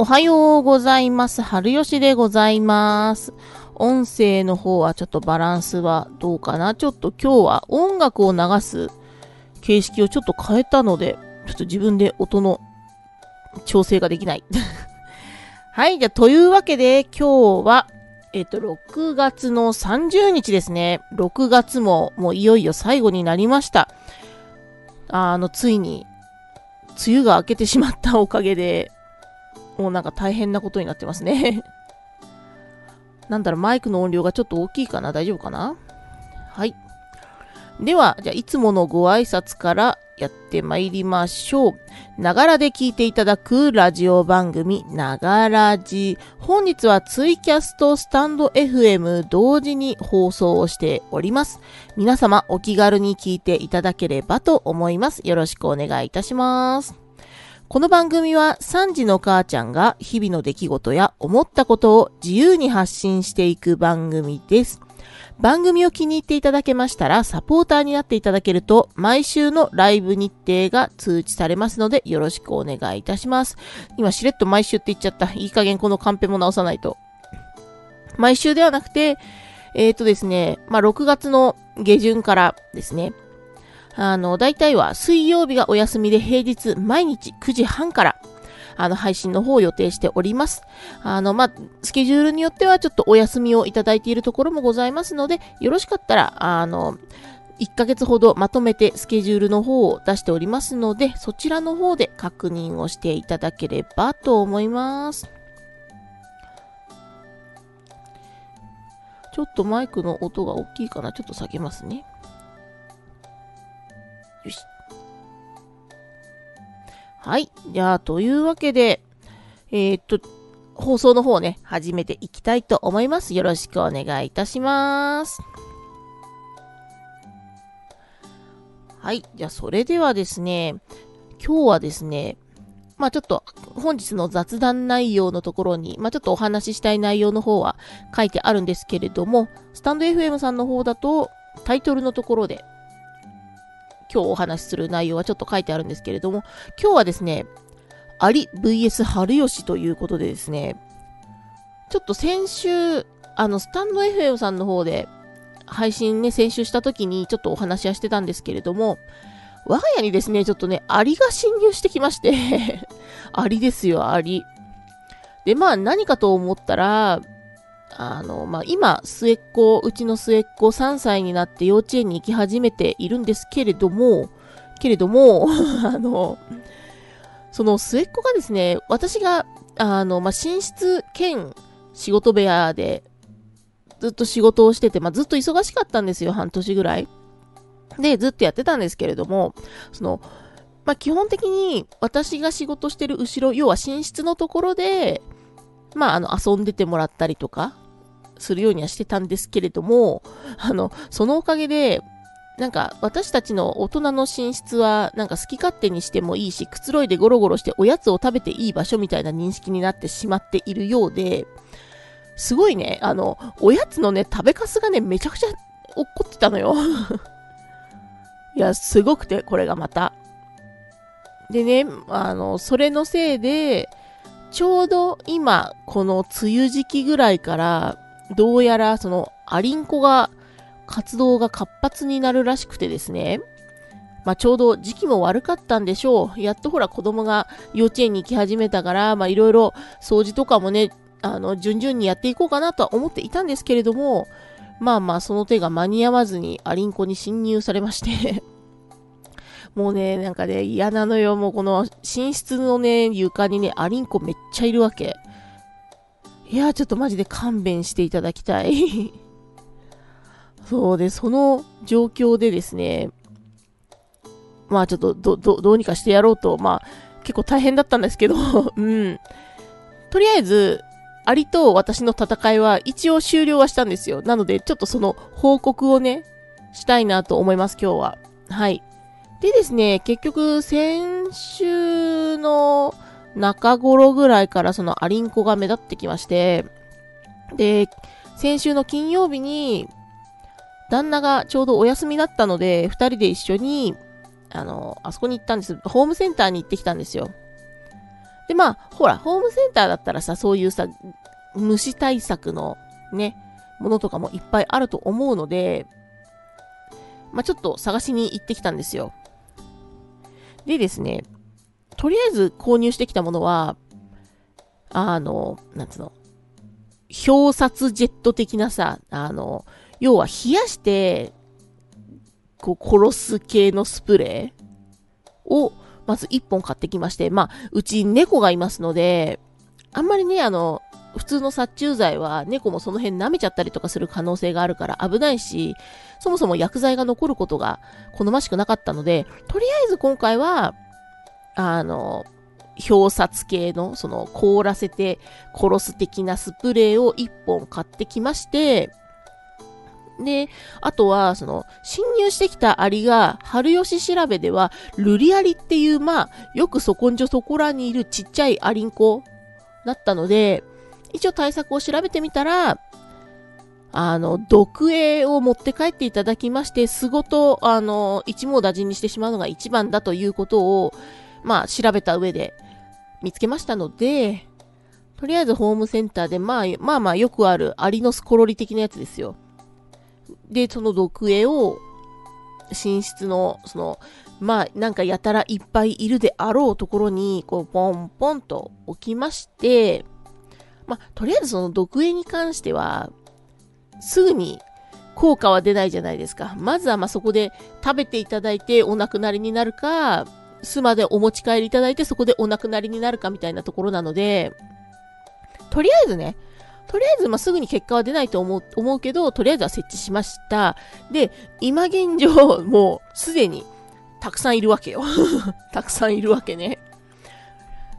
おはようございます。春吉でございます。音声の方はちょっとバランスはどうかなちょっと今日は音楽を流す形式をちょっと変えたので、ちょっと自分で音の調整ができない。はい、じゃあというわけで今日は、えっと、6月の30日ですね。6月ももういよいよ最後になりました。あの、ついに、梅雨が明けてしまったおかげで、もうなんか大変なことになってますね。なんだろう、マイクの音量がちょっと大きいかな？大丈夫かな？はい。では、じゃあ、いつものご挨拶からやってまいりましょう。ながらで聞いていただくラジオ番組、ながらじ。本日はツイキャストスタンド FM 同時に放送をしております。皆様お気軽に聞いていただければと思います。よろしくお願いいたします。この番組は3時の母ちゃんが日々の出来事や思ったことを自由に発信していく番組です。番組を気に入っていただけましたら、サポーターになっていただけると、毎週のライブ日程が通知されますので、よろしくお願いいたします。今、しれっと毎週って言っちゃった。いい加減このカンペも直さないと。毎週ではなくて、えっ、ー、とですね、まあ、6月の下旬からですね、あの、大体は水曜日がお休みで平日毎日9時半から、あの、配信の方を予定しております。あの、まあ、スケジュールによってはちょっとお休みをいただいているところもございますので、よろしかったら、あの、1ヶ月ほどまとめてスケジュールの方を出しておりますので、そちらの方で確認をしていただければと思います。ちょっとマイクの音が大きいかな。ちょっと下げますね。はい。じゃあ、というわけで、えー、っと、放送の方ね、始めていきたいと思います。よろしくお願いいたします。はい。じゃあ、それではですね、今日はですね、まあちょっと本日の雑談内容のところに、まあちょっとお話ししたい内容の方は書いてあるんですけれども、スタンド FM さんの方だとタイトルのところで今日お話しする内容はちょっと書いてあるんですけれども、今日はですね、アリ VS 春吉ということでですね、ちょっと先週、あの、スタンド FM さんの方で配信ね、先週した時にちょっとお話はしてたんですけれども、我が家にですね、ちょっとね、アリが侵入してきまして アリですよ、アリ。で、まあ何かと思ったら、あの、まあ、今、末っ子、うちの末っ子3歳になって幼稚園に行き始めているんですけれども、けれども、あの、その末っ子がですね、私が、あの、まあ、寝室兼仕事部屋でずっと仕事をしてて、まあ、ずっと忙しかったんですよ、半年ぐらい。で、ずっとやってたんですけれども、その、まあ、基本的に私が仕事してる後ろ、要は寝室のところで、まあ、あの、遊んでてもらったりとか、するようにはしてたんですけれども、あの、そのおかげで、なんか、私たちの大人の寝室は、なんか好き勝手にしてもいいし、くつろいでゴロゴロしておやつを食べていい場所みたいな認識になってしまっているようで、すごいね、あの、おやつのね、食べかすがね、めちゃくちゃ落っこってたのよ。いや、すごくて、これがまた。でね、あの、それのせいで、ちょうど今、この梅雨時期ぐらいから、どうやらそのアリンコが活動が活発になるらしくてですね、まあ、ちょうど時期も悪かったんでしょう。やっとほら子供が幼稚園に行き始めたから、まあいろいろ掃除とかもね、あの、順々にやっていこうかなとは思っていたんですけれども、まあまあその手が間に合わずにアリンコに侵入されましてもうね、なんかね、嫌なのよ。もうこの寝室のね、床にね、アリンコめっちゃいるわけ。いや、ちょっとマジで勘弁していただきたい。そうで、その状況でですね、まあちょっとど、ど、どうにかしてやろうと、まあ結構大変だったんですけど、うん。とりあえず、アリと私の戦いは一応終了はしたんですよ。なので、ちょっとその報告をね、したいなと思います、今日は。はい。でですね、結局、先週の中頃ぐらいからそのアリンコが目立ってきまして、で、先週の金曜日に、旦那がちょうどお休みだったので、二人で一緒に、あの、あそこに行ったんです。ホームセンターに行ってきたんですよ。で、まあ、ほら、ホームセンターだったらさ、そういうさ、虫対策のね、ものとかもいっぱいあると思うので、まあ、ちょっと探しに行ってきたんですよ。でですね、とりあえず購入してきたものは、あの、なんつうの、表札ジェット的なさ、あの、要は冷やして、こう、殺す系のスプレーを、まず1本買ってきまして、まあ、うち猫がいますので、あんまりね、あの、普通の殺虫剤は猫もその辺舐めちゃったりとかする可能性があるから危ないし、そもそも薬剤が残ることが好ましくなかったので、とりあえず今回は、あの、表札系の、その凍らせて殺す的なスプレーを1本買ってきまして、で、あとは、その、侵入してきたアリが、春吉調べでは、ルリアリっていう、まあ、よくそこんじょそこらにいるちっちゃいアリンコだったので、一応対策を調べてみたら、あの、毒影を持って帰っていただきまして、巣ごと、あの、一網打尽にしてしまうのが一番だということを、まあ、調べた上で見つけましたので、とりあえずホームセンターで、まあ、まあまあよくあるアリのスコロリ的なやつですよ。で、その毒絵を、寝室の、その、まあ、なんかやたらいっぱいいるであろうところに、こう、ポンポンと置きまして、まあ、とりあえずその毒絵に関しては、すぐに効果は出ないじゃないですか。まずはまそこで食べていただいてお亡くなりになるか、巣までお持ち帰りいただいてそこでお亡くなりになるかみたいなところなので、とりあえずね、とりあえず、ま、すぐに結果は出ないと思う、思うけど、とりあえずは設置しました。で、今現状、もう、すでに、たくさんいるわけよ。たくさんいるわけね。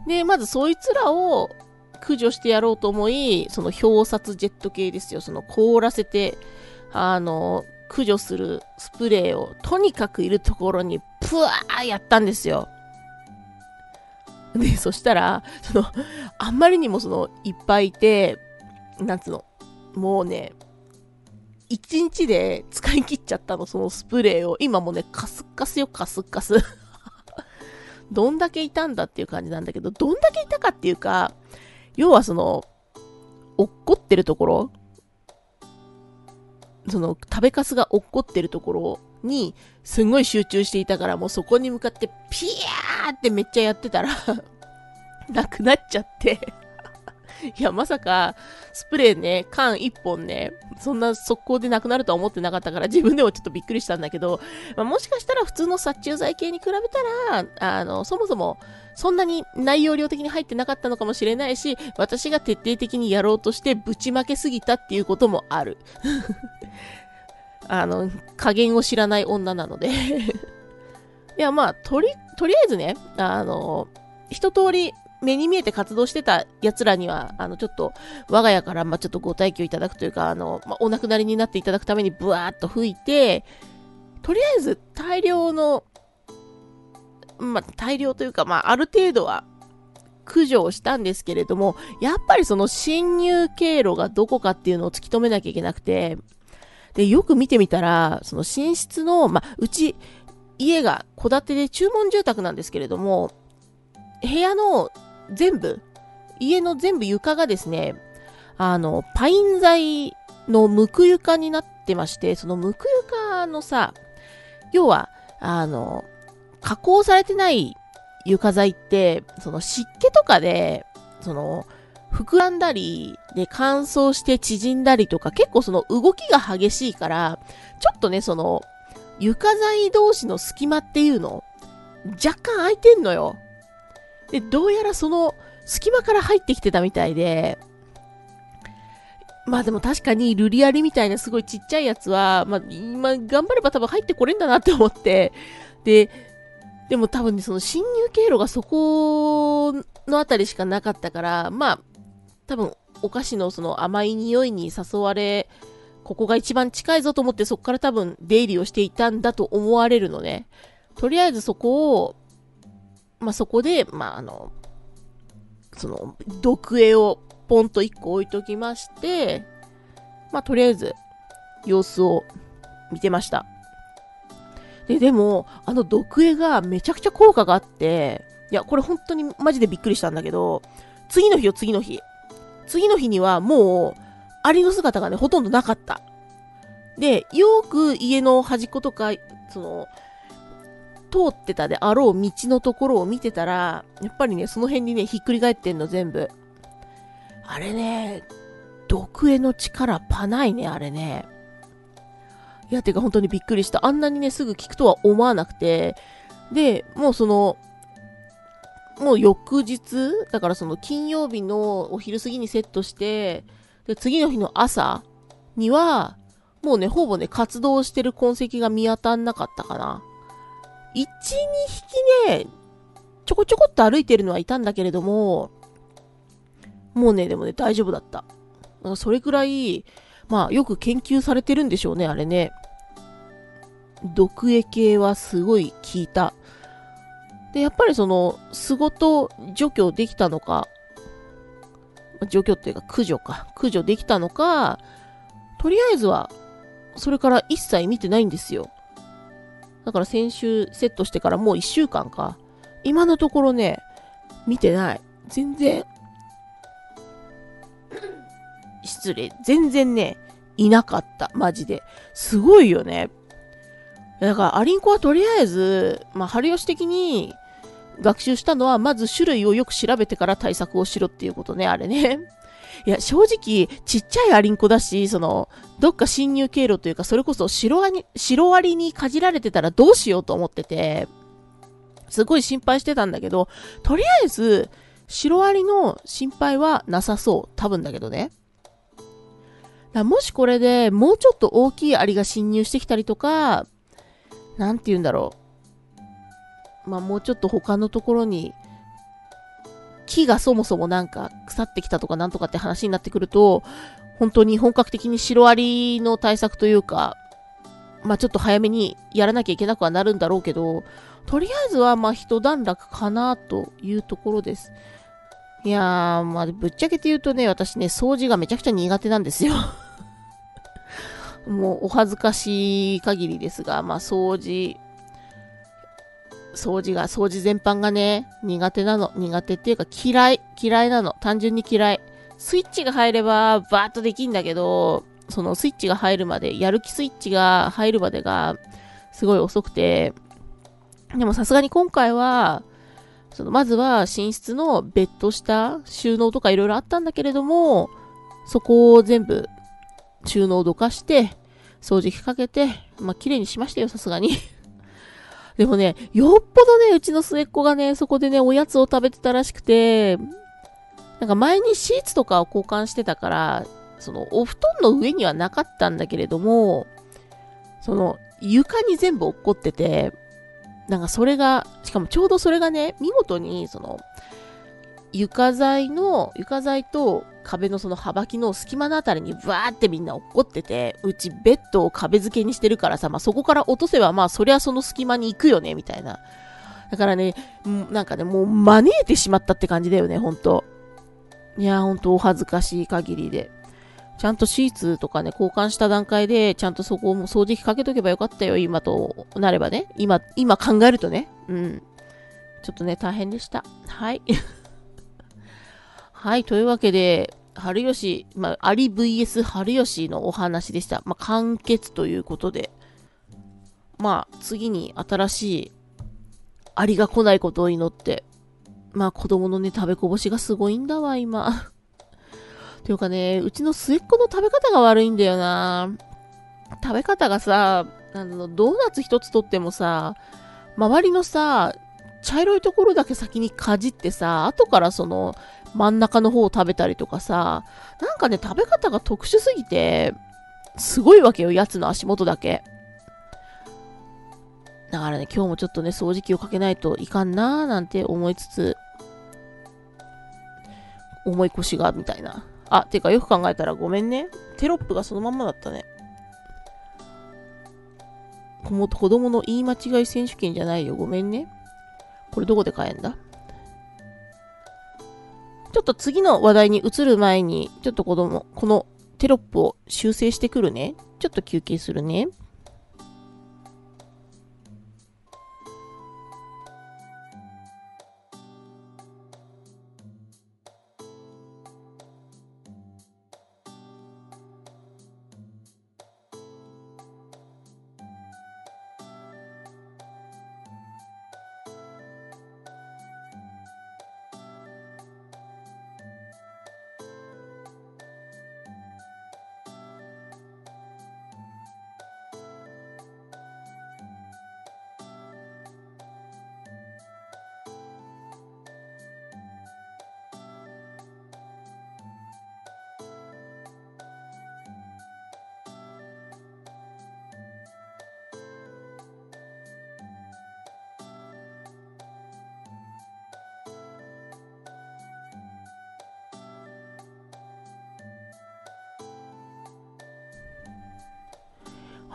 で、まずそいつらを駆除してやろうと思い、その表札ジェット系ですよ。その凍らせて、あの、駆除するスプレーをとにかくいるところにプワーやったんですよ。で、そしたら、その、あんまりにもその、いっぱいいて、なんつうの、もうね、一日で使い切っちゃったの、そのスプレーを。今もね、カスッカスよ、カスッカス。どんだけいたんだっていう感じなんだけど、どんだけいたかっていうか、要はその、落っこってるところ、その食べかすが落っこってるところにすんごい集中していたからもうそこに向かってピヤーってめっちゃやってたら なくなっちゃって。いや、まさか、スプレーね、缶1本ね、そんな速攻でなくなるとは思ってなかったから、自分でもちょっとびっくりしたんだけど、まあ、もしかしたら普通の殺虫剤系に比べたら、あの、そもそも、そんなに内容量的に入ってなかったのかもしれないし、私が徹底的にやろうとしてぶちまけすぎたっていうこともある。あの、加減を知らない女なので いや、まあ、とり、とりあえずね、あの、一通り目に見えて活動してた奴らには、あの、ちょっと、我が家から、まあ、ちょっとご退去いただくというか、あの、まあ、お亡くなりになっていただくために、ブワーっと吹いて、とりあえず大量のまあ、大量というか、まあ、ある程度は駆除をしたんですけれども、やっぱりその侵入経路がどこかっていうのを突き止めなきゃいけなくて、で、よく見てみたら、その寝室の、まあ、うち、家が戸建てで注文住宅なんですけれども、部屋の全部、家の全部床がですね、あの、パイン材のむく床になってまして、そのむく床のさ、要は、あの、加工されてない床材って、その湿気とかで、その、膨らんだり、で乾燥して縮んだりとか、結構その動きが激しいから、ちょっとね、その、床材同士の隙間っていうの、若干空いてんのよ。で、どうやらその隙間から入ってきてたみたいで、まあでも確かにルリアリみたいなすごいちっちゃいやつは、まあ今頑張れば多分入ってこれんだなって思って、で、でも多分ね、その侵入経路がそこのあたりしかなかったから、まあ、多分お菓子のその甘い匂いに誘われ、ここが一番近いぞと思ってそこから多分出入りをしていたんだと思われるのね。とりあえずそこを、まあそこで、まああの、その、毒絵をポンと一個置いときまして、まあとりあえず様子を見てました。で、でも、あの毒絵がめちゃくちゃ効果があって、いや、これ本当にマジでびっくりしたんだけど、次の日よ、次の日。次の日にはもう、アリの姿がね、ほとんどなかった。で、よく家の端っことか、その、通ってたであろう道のところを見てたら、やっぱりね、その辺にね、ひっくり返ってんの、全部。あれね、毒絵の力パないね、あれね。いや、てか本当にびっくりした。あんなにね、すぐ聞くとは思わなくて。で、もうその、もう翌日、だからその金曜日のお昼過ぎにセットして、で、次の日の朝には、もうね、ほぼね、活動してる痕跡が見当たんなかったかな。1、2匹ね、ちょこちょこっと歩いてるのはいたんだけれども、もうね、でもね、大丈夫だった。それくらい、まあ、よく研究されてるんでしょうね、あれね。毒液系はすごい効いた。で、やっぱりその、巣ごと除去できたのか、除去っていうか駆除か、駆除できたのか、とりあえずは、それから一切見てないんですよ。だから先週セットしてからもう一週間か。今のところね、見てない。全然。失礼。全然ね、いなかった。マジで。すごいよね。だから、アリンコはとりあえず、まあ、春吉的に学習したのは、まず種類をよく調べてから対策をしろっていうことね、あれね。いや、正直、ちっちゃいアリンコだし、その、どっか侵入経路というか、それこそシロアリ、シロアリにかじられてたらどうしようと思ってて、すごい心配してたんだけど、とりあえず、シロアリの心配はなさそう。多分だけどね。だもしこれでもうちょっと大きいアリが侵入してきたりとか、なんて言うんだろう。まあもうちょっと他のところに木がそもそもなんか腐ってきたとかなんとかって話になってくると、本当に本格的にシロアリの対策というか、まあちょっと早めにやらなきゃいけなくはなるんだろうけど、とりあえずはまあ一段落かなというところです。いやー、まあぶっちゃけて言うとね、私ね、掃除がめちゃくちゃ苦手なんですよ もうお恥ずかしい限りですが、まあ掃除、掃除が、掃除全般がね、苦手なの。苦手っていうか嫌い。嫌いなの。単純に嫌い。スイッチが入ればバーッとできんだけど、そのスイッチが入るまで、やる気スイッチが入るまでがすごい遅くて、でもさすがに今回は、そのまずは寝室のベッド下、収納とかいろいろあったんだけれども、そこを全部収納どかして、掃除機かけて、まあ、綺麗にしましたよ、さすがにでもね、よっぽどね、うちの末っ子がね、そこでね、おやつを食べてたらしくて、なんか前にシーツとかを交換してたから、そのお布団の上にはなかったんだけれども、その床に全部落っこってて、なんかそれが、しかもちょうどそれがね、見事に、その、床材の、床材と壁のその幅木の隙間のあたりにブワーってみんな落っこってて、うちベッドを壁付けにしてるからさ、まあそこから落とせばまあそりゃその隙間に行くよね、みたいな。だからね、なんかね、もう招いてしまったって感じだよね、ほんと。いや、ほんとお恥ずかしい限りで。ちゃんとシーツとかね、交換した段階で、ちゃんとそこをもう掃除機かけとけばよかったよ、今となればね。今、今考えるとね。うん。ちょっとね、大変でした。はい。はい、というわけで、春吉、まあ、アリ VS 春吉のお話でした。まあ、完結ということで、まあ、次に新しいアリが来ないことを祈って、まあ、子供のね、食べこぼしがすごいんだわ、今。ていうかね、うちの末っ子の食べ方が悪いんだよな。食べ方がさ、あの、ドーナツ一つとってもさ、周りのさ、茶色いところだけ先にかじってさ、後からその真ん中の方を食べたりとかさ、なんかね、食べ方が特殊すぎて、すごいわけよ、やつの足元だけ。だからね、今日もちょっとね、掃除機をかけないといかんなーなんて思いつつ、重い腰が、みたいな。あ、てかよく考えたらごめんね。テロップがそのまんまだったね。子供の言い間違い選手権じゃないよ。ごめんね。これどこで買えんだ？ちょっと次の話題に移る前に、ちょっと子供、このテロップを修正してくるね。ちょっと休憩するね。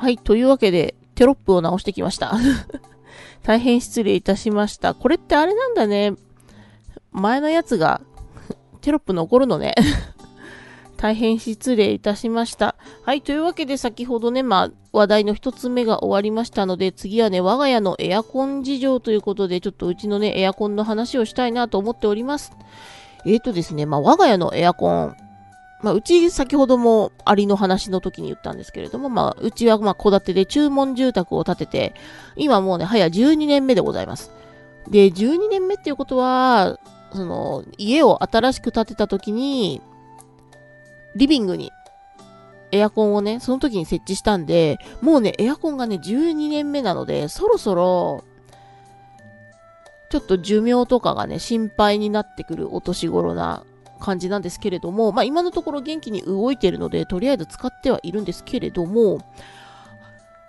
はい、というわけで、テロップを直してきました。大変失礼いたしました。これってあれなんだね。前のやつがテロップ残るのね 大変失礼いたしました。はい、というわけで先ほどね、まあ、話題の一つ目が終わりましたので、次はね、我が家のエアコン事情ということで、ちょっとうちのね、エアコンの話をしたいなと思っております。えーとですね、まあ、我が家のエアコン、まあ、うち先ほどもアリの話の時に言ったんですけれども、まあ、うちはまあ戸建てで注文住宅を建てて、今もうね、早12年目でございます。で、12年目っていうことは、その、家を新しく建てた時に、リビングにエアコンをね、その時に設置したんで、もうね、エアコンがね、12年目なので、そろそろ、ちょっと寿命とかがね、心配になってくるお年頃な感じなんですけれども、まあ今のところ元気に動いているので、とりあえず使ってはいるんですけれども、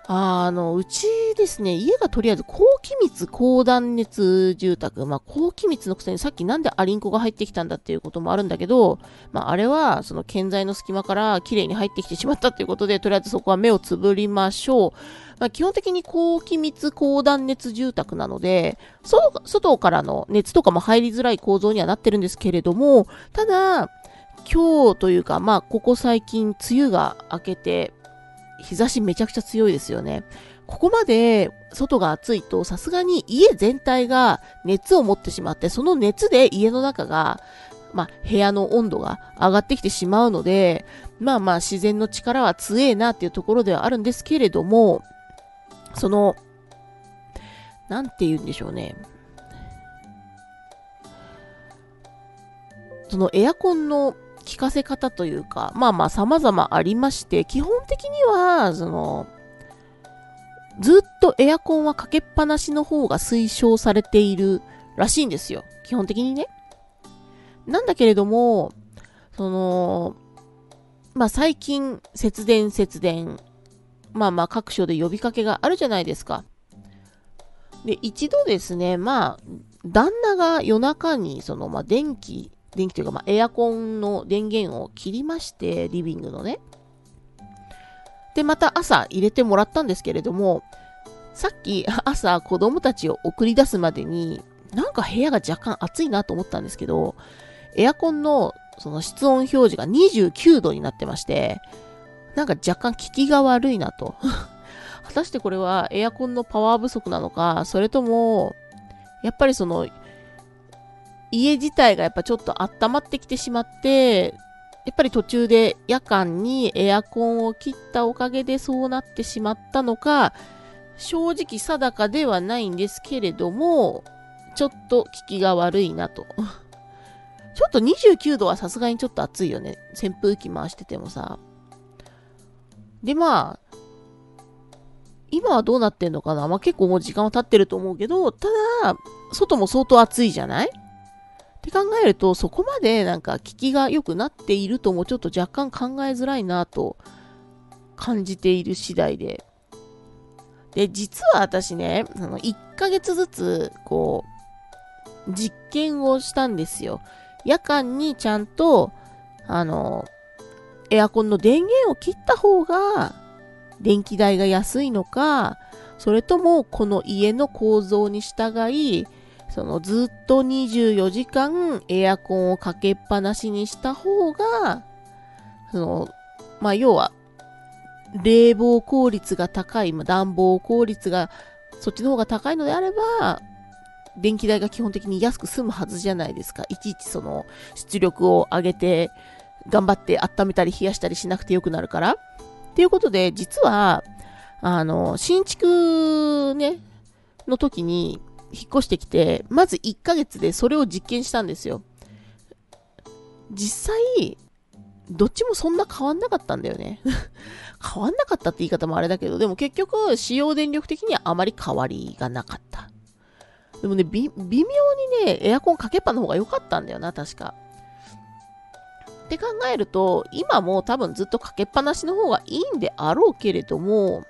あの、うちですね、家がとりあえず高気密高断熱住宅。まあ、高気密のくせにさっきなんでアリンコが入ってきたんだっていうこともあるんだけど、まあ、あれはその建材の隙間から綺麗に入ってきてしまったということで、とりあえずそこは目をつぶりましょう。まあ、基本的に高気密高断熱住宅なので、外からの熱とかも入りづらい構造にはなってるんですけれども、ただ、今日というか、まあ、ここ最近、梅雨が明けて、日差しめちゃくちゃ強いですよね。ここまで外が暑いとさすがに家全体が熱を持ってしまって、その熱で家の中が、まあ、部屋の温度が上がってきてしまうので、まあまあ自然の力は強えなっていうところではあるんですけれども、その、なんて言うんでしょうね。そのエアコンの効かせ方というか、まあまあ様々ありまして、基本的には、その、ずっとエアコンはかけっぱなしの方が推奨されているらしいんですよ。基本的にね。なんだけれども、その、まあ最近節電節電、まあまあ各所で呼びかけがあるじゃないですか。で、一度ですね、まあ、旦那が夜中にその、まあ電気電気というか、まあ、エアコンの電源を切りまして、リビングのね。で、また朝入れてもらったんですけれども、さっき 朝子供たちを送り出すまでに、なんか部屋が若干暑いなと思ったんですけど、エアコンのその室温表示が29度になってまして、なんか若干効きが悪いなと。果たしてこれはエアコンのパワー不足なのか、それとも、やっぱりその家自体がやっぱちょっと温まってきてしまって、やっぱり途中で夜間にエアコンを切ったおかげでそうなってしまったのか、正直定かではないんですけれども、ちょっと効きが悪いなと。ちょっと29度はさすがにちょっと暑いよね。扇風機回しててもさ。で、まあ、今はどうなってんのかなまあ結構もう時間は経ってると思うけど、ただ、外も相当暑いじゃない？って考えると、そこまでなんか効きが良くなっているともちょっと若干考えづらいなと感じている次第で。で、実は私ね、その1ヶ月ずつ、こう、実験をしたんですよ。夜間にちゃんと、あの、エアコンの電源を切った方が、電気代が安いのか、それともこの家の構造に従い、そのずっと24時間エアコンをかけっぱなしにした方が、その、まあ、要は、冷房効率が高い、ま、暖房効率が、そっちの方が高いのであれば、電気代が基本的に安く済むはずじゃないですか。いちいちその出力を上げて、頑張って温めたり冷やしたりしなくてよくなるから。っていうことで、実は、あの、新築ね、の時に、引っ越してきて、まず1ヶ月でそれを実験したんですよ。実際、どっちもそんな変わんなかったんだよね。変わんなかったって言い方もあれだけど、でも結局、使用電力的にはあまり変わりがなかった。でもね、微妙にね、エアコンかけっぱの方が良かったんだよな、確か。って考えると、今も多分ずっとかけっぱなしの方がいいんであろうけれども、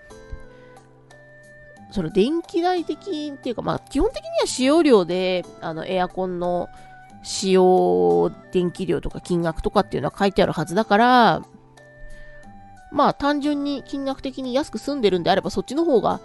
その電気代的っていうか、まあ、基本的には使用量で、あの、エアコンの使用電気量とか金額とかっていうのは書いてあるはずだから、まあ単純に金額的に安く済んでるんであればそっちの方が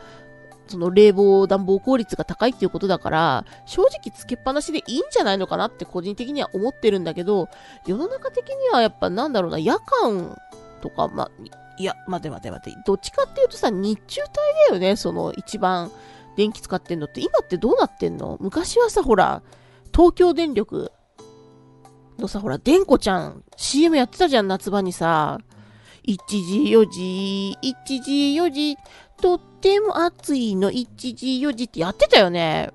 その冷房暖房効率が高いっていうことだから正直つけっぱなしでいいんじゃないのかなって個人的には思ってるんだけど世の中的にはやっぱなんだろうな夜間とかまいや待て待て待てどっちかっていうとさ日中帯だよねその一番電気使ってんのって。今ってどうなってんの？昔はさほら東京電力のさほらでんこちゃん CM やってたじゃん夏場にさ。1時4時、1時4時、とっても暑いの。1時4時ってやってたよね。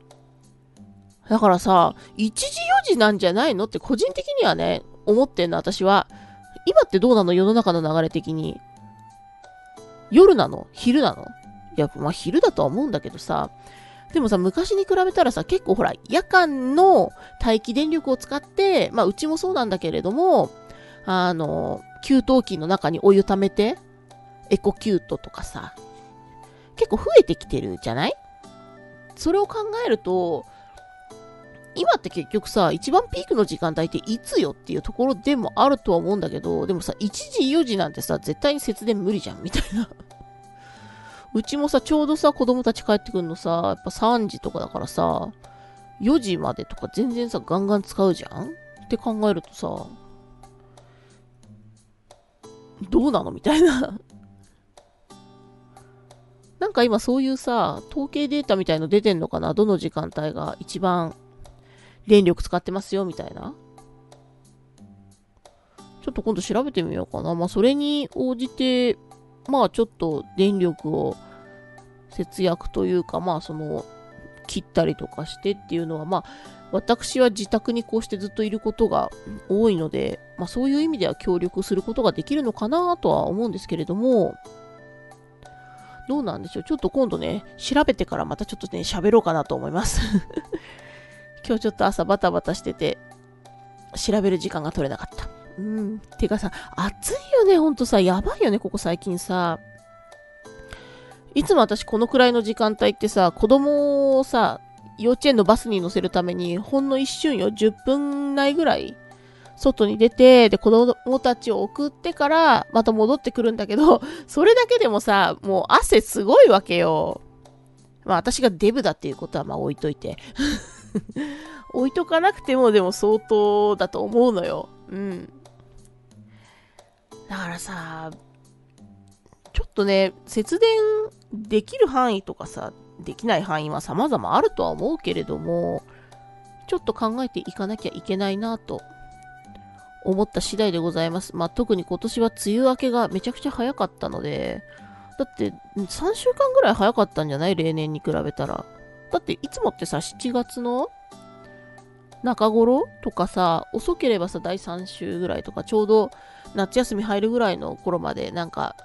だからさ、1時4時なんじゃないの？って個人的にはね、思ってんの、私は。今ってどうなの？世の中の流れ的に。夜なの？昼なの？いや、まあ昼だとは思うんだけどさ。でもさ、昔に比べたらさ、結構ほら、夜間の待機電力を使って、まあうちもそうなんだけれども、あの、給湯器の中にお湯溜めて、エコキュートとかさ、結構増えてきてるじゃない？それを考えると、今って結局さ、一番ピークの時間帯っていつよっていうところでもあるとは思うんだけど、でもさ、1時4時なんてさ、絶対に節電無理じゃん、みたいな。うちもさ、ちょうどさ、子供たち帰ってくるのさ、やっぱ3時とかだからさ、4時までとか全然さ、ガンガン使うじゃん？って考えるとさ、どうなのみたいな。なんか今そういうさ、統計データみたいの出てんのかな？どの時間帯が一番電力使ってますよみたいな。ちょっと今度調べてみようかな。まあそれに応じて、まあちょっと電力を節約というか、まあその切ったりとかしてっていうのは、まあ私は自宅にこうしてずっといることが多いので、まあ、そういう意味では協力することができるのかなとは思うんですけれども、どうなんでしょう。ちょっと今度ね、調べてからまたちょっとね、喋ろうかなと思います今日ちょっと朝バタバタしてて、調べる時間が取れなかった。うん。てかさ、暑いよね、ほんとさ、やばいよね、ここ最近さ。いつも私このくらいの時間帯ってさ、子供をさ、幼稚園のバスに乗せるために、ほんの一瞬よ、10分内ぐらい、外に出て、で、子供たちを送ってから、また戻ってくるんだけど、それだけでもさ、もう汗すごいわけよ。まあ、私がデブだっていうことは、まあ、置いといて。置いとかなくても、でも相当だと思うのよ。うん。だからさ、ちょっとね、節電できる範囲とかさ、できない範囲は様々あるとは思うけれども、ちょっと考えていかなきゃいけないなと思った次第でございます。まあ、特に今年は梅雨明けがめちゃくちゃ早かったので、だって3週間ぐらい早かったんじゃない？例年に比べたら。だっていつもってさ、7月の中頃とかさ、遅ければさ、第3週ぐらいとか、ちょうど夏休み入るぐらいの頃まで、なんか、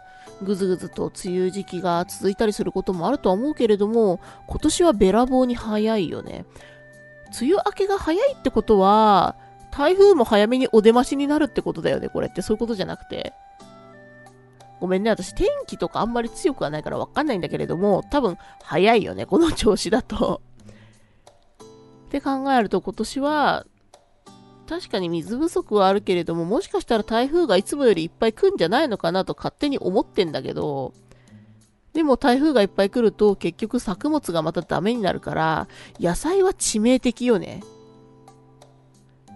ぐずぐずと梅雨時期が続いたりすることもあるとは思うけれども、今年はべらぼうに早いよね。梅雨明けが早いってことは、台風も早めにお出ましになるってことだよね、これって。そういうことじゃなくて。ごめんね、私天気とかあんまり強くはないからわかんないんだけれども、多分早いよね、この調子だと。って考えると今年は確かに水不足はあるけれども、もしかしたら台風がいつもよりいっぱい来るんじゃないのかなと勝手に思ってんだけど、でも台風がいっぱい来ると結局作物がまたダメになるから、野菜は致命的よね。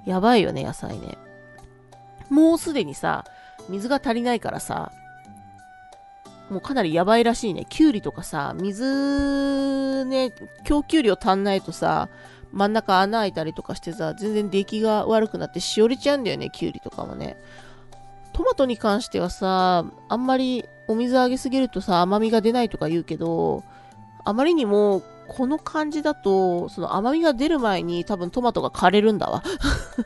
やばいよね、野菜ね。もうすでにさ、水が足りないからさ、もうかなりやばいらしいね。きゅうりとかさ、水ね、供給量足んないとさ、真ん中穴開いたりとかしてさ、全然出来が悪くなってしおれちゃうんだよね、きゅうりとかもね。トマトに関してはさ、あんまりお水あげすぎるとさ、甘みが出ないとか言うけど、あまりにもこの感じだと、その甘みが出る前に多分トマトが枯れるんだわ。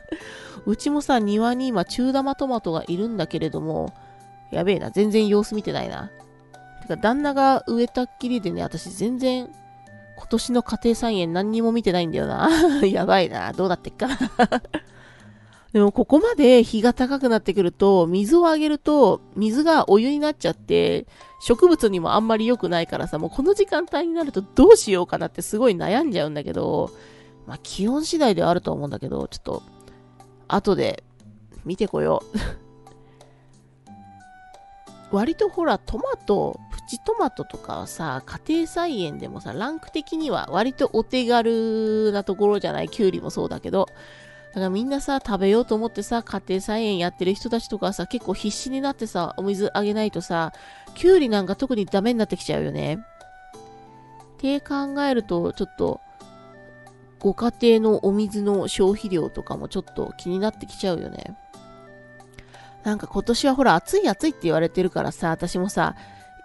うちもさ、庭に今中玉トマトがいるんだけれども、やべえな、全然様子見てないな。てか、旦那が植えたっきりでね、私全然今年の家庭菜園何にも見てないんだよな。やばいな。どうなってっかな。でもここまで日が高くなってくると、水をあげると、水がお湯になっちゃって、植物にもあんまり良くないからさ、もうこの時間帯になるとどうしようかなってすごい悩んじゃうんだけど、まあ気温次第ではあると思うんだけど、ちょっと、後で見てこよう。割とほら、トマト、プチトマトとかはさ、家庭菜園でもさ、ランク的には割とお手軽なところじゃない？キュウリもそうだけど。だからみんなさ、食べようと思ってさ、家庭菜園やってる人たちとかさ、結構必死になってさ、お水あげないとさ、キュウリなんか特にダメになってきちゃうよね。って考えると、ちょっと、ご家庭のお水の消費量とかもちょっと気になってきちゃうよね。なんか今年はほら暑い暑いって言われてるからさ、私もさ、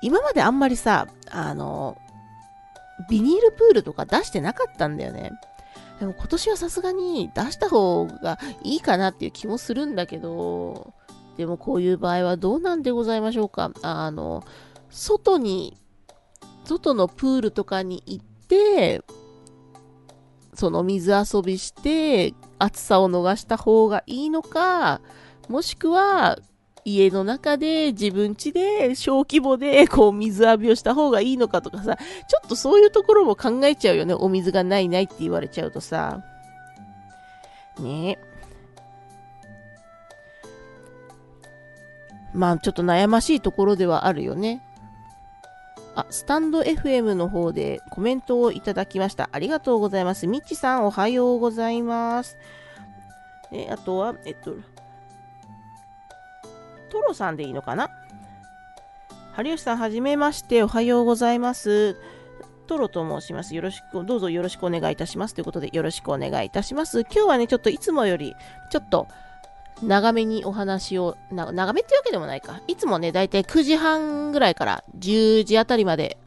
今まであんまりさ、あの、ビニールプールとか出してなかったんだよね。でも今年はさすがに出した方がいいかなっていう気もするんだけど、でもこういう場合はどうなんでございましょうか。あの、外に、外のプールとかに行って、その水遊びして、暑さを逃した方がいいのか、もしくは、家の中で自分家で小規模でこう水浴びをした方がいいのかとかさ、ちょっとそういうところも考えちゃうよね。お水がないないって言われちゃうとさ。ねえまあちょっと悩ましいところではあるよね。あ、スタンド FM の方でコメントをいただきました。ありがとうございます。みっちさんおはようございます。えあとは、えっと、トロさんでいいのかな？有吉さん、はじめまして、おはようございます。トロと申します。よろしく、どうぞよろしくお願いいたします。ということで、よろしくお願いいたします。今日はね、ちょっといつもより、ちょっと、長めにお話を、長めってわけでもないか。いつもね、だいたい9時半ぐらいから10時あたりまで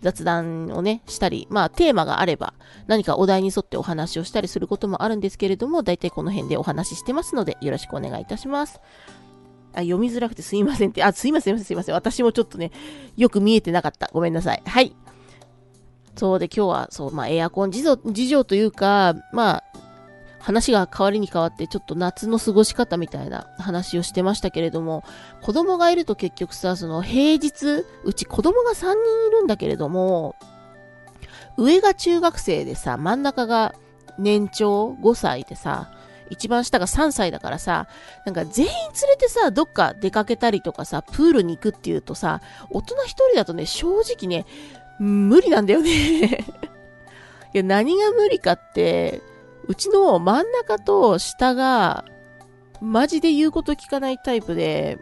雑談をね、したり、まあテーマがあれば何かお題に沿ってお話をしたりすることもあるんですけれども、だいたいこの辺でお話ししてますので、よろしくお願いいたします。あ、読みづらくてすいませんって。あ、すいません、すいません。私もちょっとね、よく見えてなかった。ごめんなさい。はい。そうで、今日は、そう、まあ、エアコン事情というか、まあ、話が変わりに変わって、ちょっと夏の過ごし方みたいな話をしてましたけれども、子供がいると結局さ、その平日、うち子供が3人いるんだけれども、上が中学生でさ、真ん中が年長5歳でさ、一番下が3歳だからさ、なんか全員連れてさ、どっか出かけたりとかさ、プールに行くっていうとさ、大人一人だとね、正直ね、無理なんだよね。いや、何が無理かって、うちの真ん中と下が、マジで言うこと聞かないタイプで、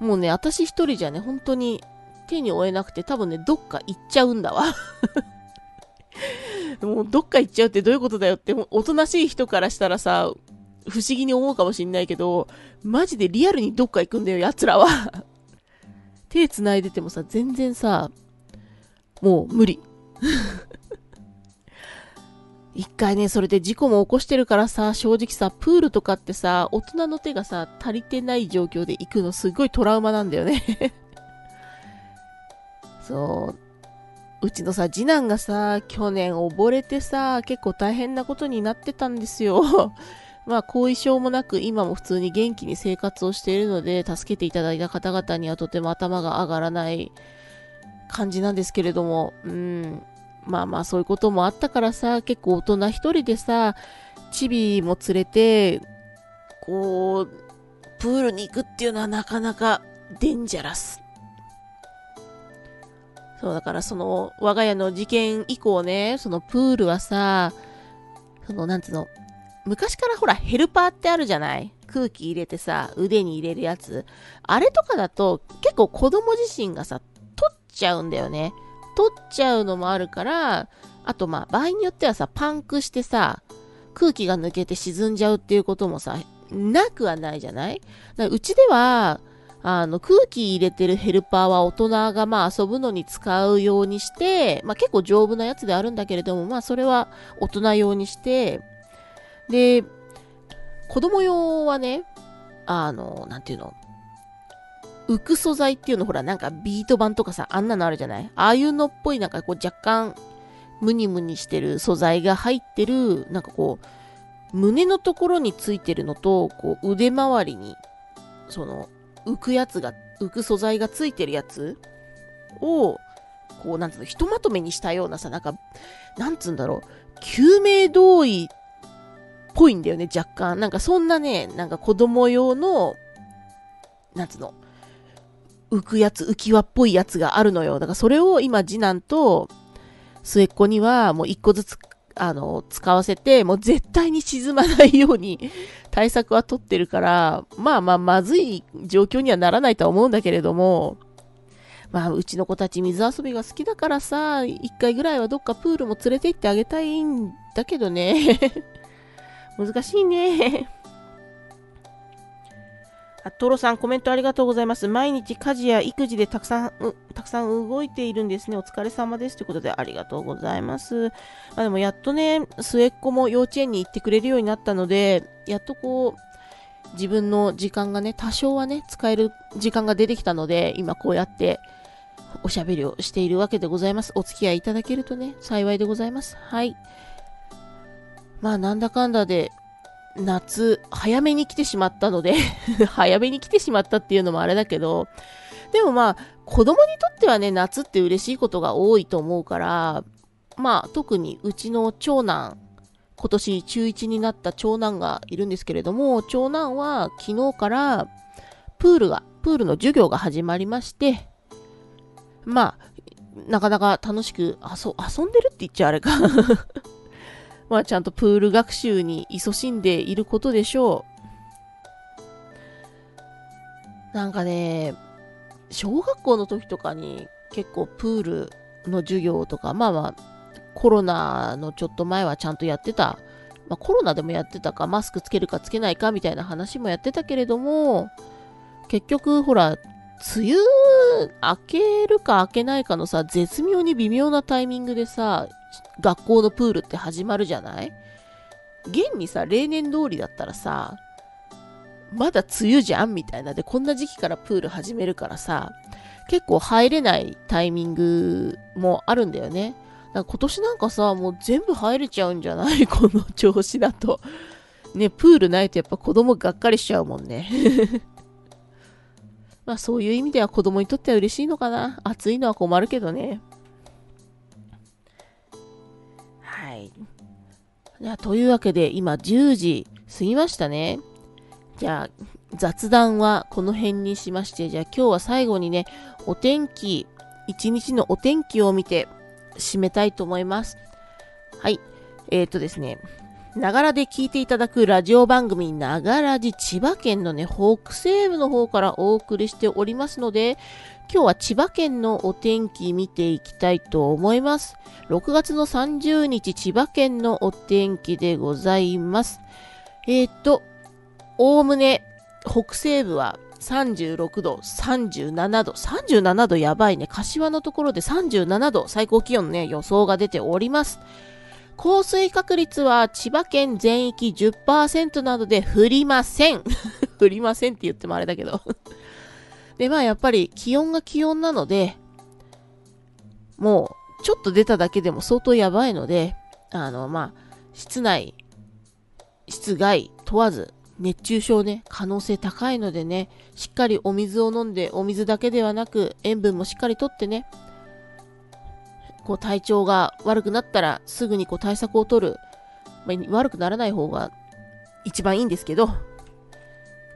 もうね、私一人じゃね、本当に手に負えなくて、多分ね、どっか行っちゃうんだわ。もうどっか行っちゃうってどういうことだよって、おとなしい人からしたらさ、不思議に思うかもしんないけど、マジでリアルにどっか行くんだよ、奴らは 手繋いでてもさ、全然さ、もう無理。一回ね、それで事故も起こしてるからさ、正直さ、プールとかってさ、大人の手がさ、足りてない状況で行くのすごいトラウマなんだよねそう。うちのさ、次男がさ、去年溺れてさ、結構大変なことになってたんですよ。まあ、後遺症もなく、今も普通に元気に生活をしているので、助けていただいた方々にはとても頭が上がらない感じなんですけれども、うん。まあまあ、そういうこともあったからさ、結構大人一人でさ、チビも連れて、こう、プールに行くっていうのはなかなかデンジャラスそう、だからその、我が家の事件以降ね、そのプールはさ、その、なんつうの、昔からほら、ヘルパーってあるじゃない？空気入れてさ、腕に入れるやつ。あれとかだと、結構子供自身がさ、取っちゃうんだよね。取っちゃうのもあるから、あとまあ、場合によってはさ、パンクしてさ、空気が抜けて沈んじゃうっていうこともさ、なくはないじゃない？うちでは、あの、空気入れてるヘルパーは大人がまあ遊ぶのに使うようにして、まあ結構丈夫なやつであるんだけれども、まあそれは大人用にして、で、子供用はね、あの、なんていうの、浮く素材っていうの、ほら、なんかビート板とかさ、あんなのあるじゃない？ああいうのっぽい、なんかこう若干、ムニムニしてる素材が入ってる、なんかこう、胸のところについてるのと、こう腕周りに、その、浮くやつが、浮く素材がついてるやつを、こう、なんつうの、ひとまとめにしたようなさ、なんか、なんつうんだろう、救命胴衣っぽいんだよね、若干。なんかそんなね、なんか子供用の、なんつうの、浮くやつ、浮き輪っぽいやつがあるのよ。だからそれを今次男と末っ子にはもう一個ずつあの、使わせて、もう絶対に沈まないように対策は取ってるから、まあまあまずい状況にはならないとは思うんだけれども、まあうちの子たち水遊びが好きだからさ、一回ぐらいはどっかプールも連れて行ってあげたいんだけどね。難しいね。あ、トロさん、コメントありがとうございます。毎日家事や育児でたくさん、たくさん動いているんですね。お疲れ様です。ということで、ありがとうございます。まあ、でも、やっとね、末っ子も幼稚園に行ってくれるようになったので、やっとこう、自分の時間がね、多少はね、使える時間が出てきたので、今こうやっておしゃべりをしているわけでございます。お付き合いいただけるとね、幸いでございます。はい。まあ、なんだかんだで、夏、早めに来てしまったので 早めに来てしまったっていうのもあれだけど、でもまあ、子供にとってはね、夏って嬉しいことが多いと思うから、まあ、特にうちの長男、今年中1になった長男がいるんですけれども、長男は昨日からプールが、プールの授業が始まりまして、まあ、なかなか楽しく遊遊んでるって言っちゃあれか。まあちゃんとプール学習に勤しんでいることでしょう。なんかね、小学校の時とかに結構プールの授業とか、まあまあコロナのちょっと前はちゃんとやってた。まあコロナでもやってたか、マスクつけるかつけないかみたいな話もやってたけれども、結局ほら、梅雨明けるか明けないかのさ、絶妙に微妙なタイミングでさ、学校のプールって始まるじゃない？現にさ、例年通りだったらさ、まだ梅雨じゃんみたいなで、こんな時期からプール始めるからさ、結構入れないタイミングもあるんだよね。だから今年なんかさ、もう全部入れちゃうんじゃない？この調子だと。ね、プールないとやっぱ子供がっかりしちゃうもんね。まあそういう意味では子供にとっては嬉しいのかな。暑いのは困るけどね。はい。じゃあ、というわけで、今10時過ぎましたね。じゃあ、雑談はこの辺にしまして、じゃあ今日は最後にね、お天気、一日のお天気を見て締めたいと思います。はい。えっ、ー、とですね、ながらで聞いていただくラジオ番組、ながらじ千葉県のね、北西部の方からお送りしておりますので、今日は千葉県のお天気見ていきたいと思います。6月の30日、千葉県のお天気でございます。えっ、ー、と、おおむね北西部は36度、37度、37度やばいね。柏のところで37度、最高気温ね、予想が出ております。降水確率は千葉県全域10%などで降りません。降りませんって言ってもあれだけどで、まあやっぱり気温が気温なので、もうちょっと出ただけでも相当やばいので、あの、まあ、室内、室外問わず、熱中症ね、可能性高いのでね、しっかりお水を飲んで、お水だけではなく、塩分もしっかりとってね、こう体調が悪くなったらすぐにこう対策を取る、まあ、悪くならない方が一番いいんですけど、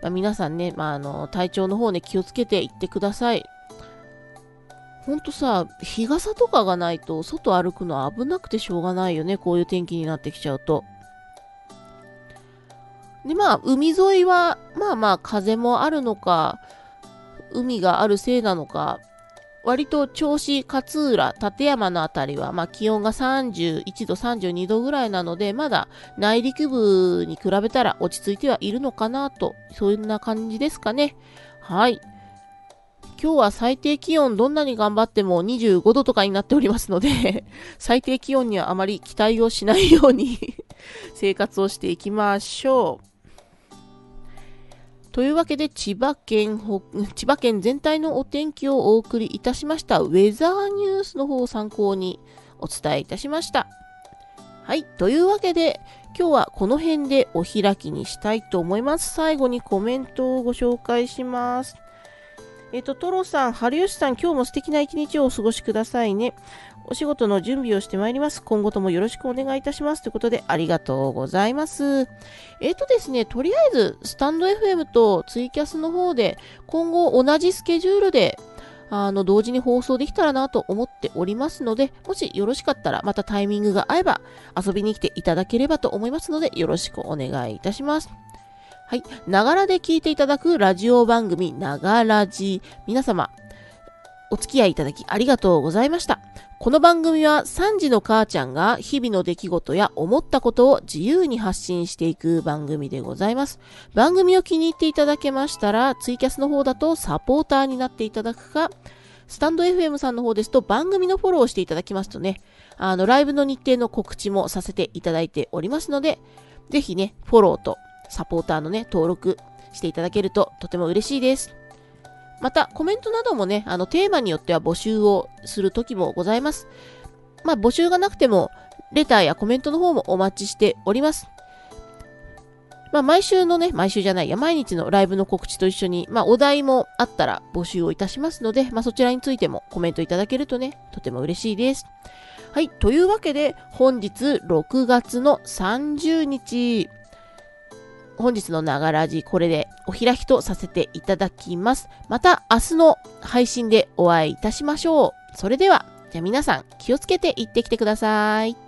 まあ、皆さんね、まあ、あの、体調の方ね、気をつけていってください。ほんとさ、日傘とかがないと、外歩くの危なくてしょうがないよね、こういう天気になってきちゃうと。で、まあ、海沿いは、まあまあ、風もあるのか、海があるせいなのか、割と銚子、勝浦、立山のあたりは、まあ、気温が31度、32度ぐらいなので、まだ内陸部に比べたら落ち着いてはいるのかなと、そんな感じですかね。はい。今日は最低気温どんなに頑張っても25度とかになっておりますので 最低気温にはあまり期待をしないように 生活をしていきましょう。というわけで千葉県、千葉県全体のお天気をお送りいたしましたウェザーニュースの方を参考にお伝えいたしました。はい。というわけで、今日はこの辺でお開きにしたいと思います。最後にコメントをご紹介します。えっ、と、トロさん、春吉さん、今日も素敵な一日をお過ごしくださいね。お仕事の準備をしてまいります。今後ともよろしくお願いいたします。ということで、ありがとうございます。えっ、ー、とですね、とりあえず、スタンド FM とツイキャスの方で、今後同じスケジュールで、あの、同時に放送できたらなと思っておりますので、もしよろしかったら、またタイミングが合えば遊びに来ていただければと思いますので、よろしくお願いいたします。はい。ながらで聞いていただくラジオ番組、ながらじ。皆様、お付き合いいただきありがとうございました。この番組は3時の母ちゃんが日々の出来事や思ったことを自由に発信していく番組でございます。番組を気に入っていただけましたら、ツイキャスの方だとサポーターになっていただくか、スタンド FM さんの方ですと番組のフォローをしていただきますとね、あの、ライブの日程の告知もさせていただいておりますので、ぜひね、フォローとサポーターのね、登録していただけるととても嬉しいです。また、コメントなどもね、あの、テーマによっては募集をする時もございます。まあ、募集がなくても、レターやコメントの方もお待ちしております。まあ、毎週のね、毎週じゃないや、毎日のライブの告知と一緒に、まあ、お題もあったら募集をいたしますので、まあ、そちらについてもコメントいただけるとね、とても嬉しいです。はい。というわけで、本日6月の30日、本日のながらじ、これでお開きとさせていただきます。また明日の配信でお会いいたしましょう。それでは、じゃあ皆さん気をつけて行ってきてください。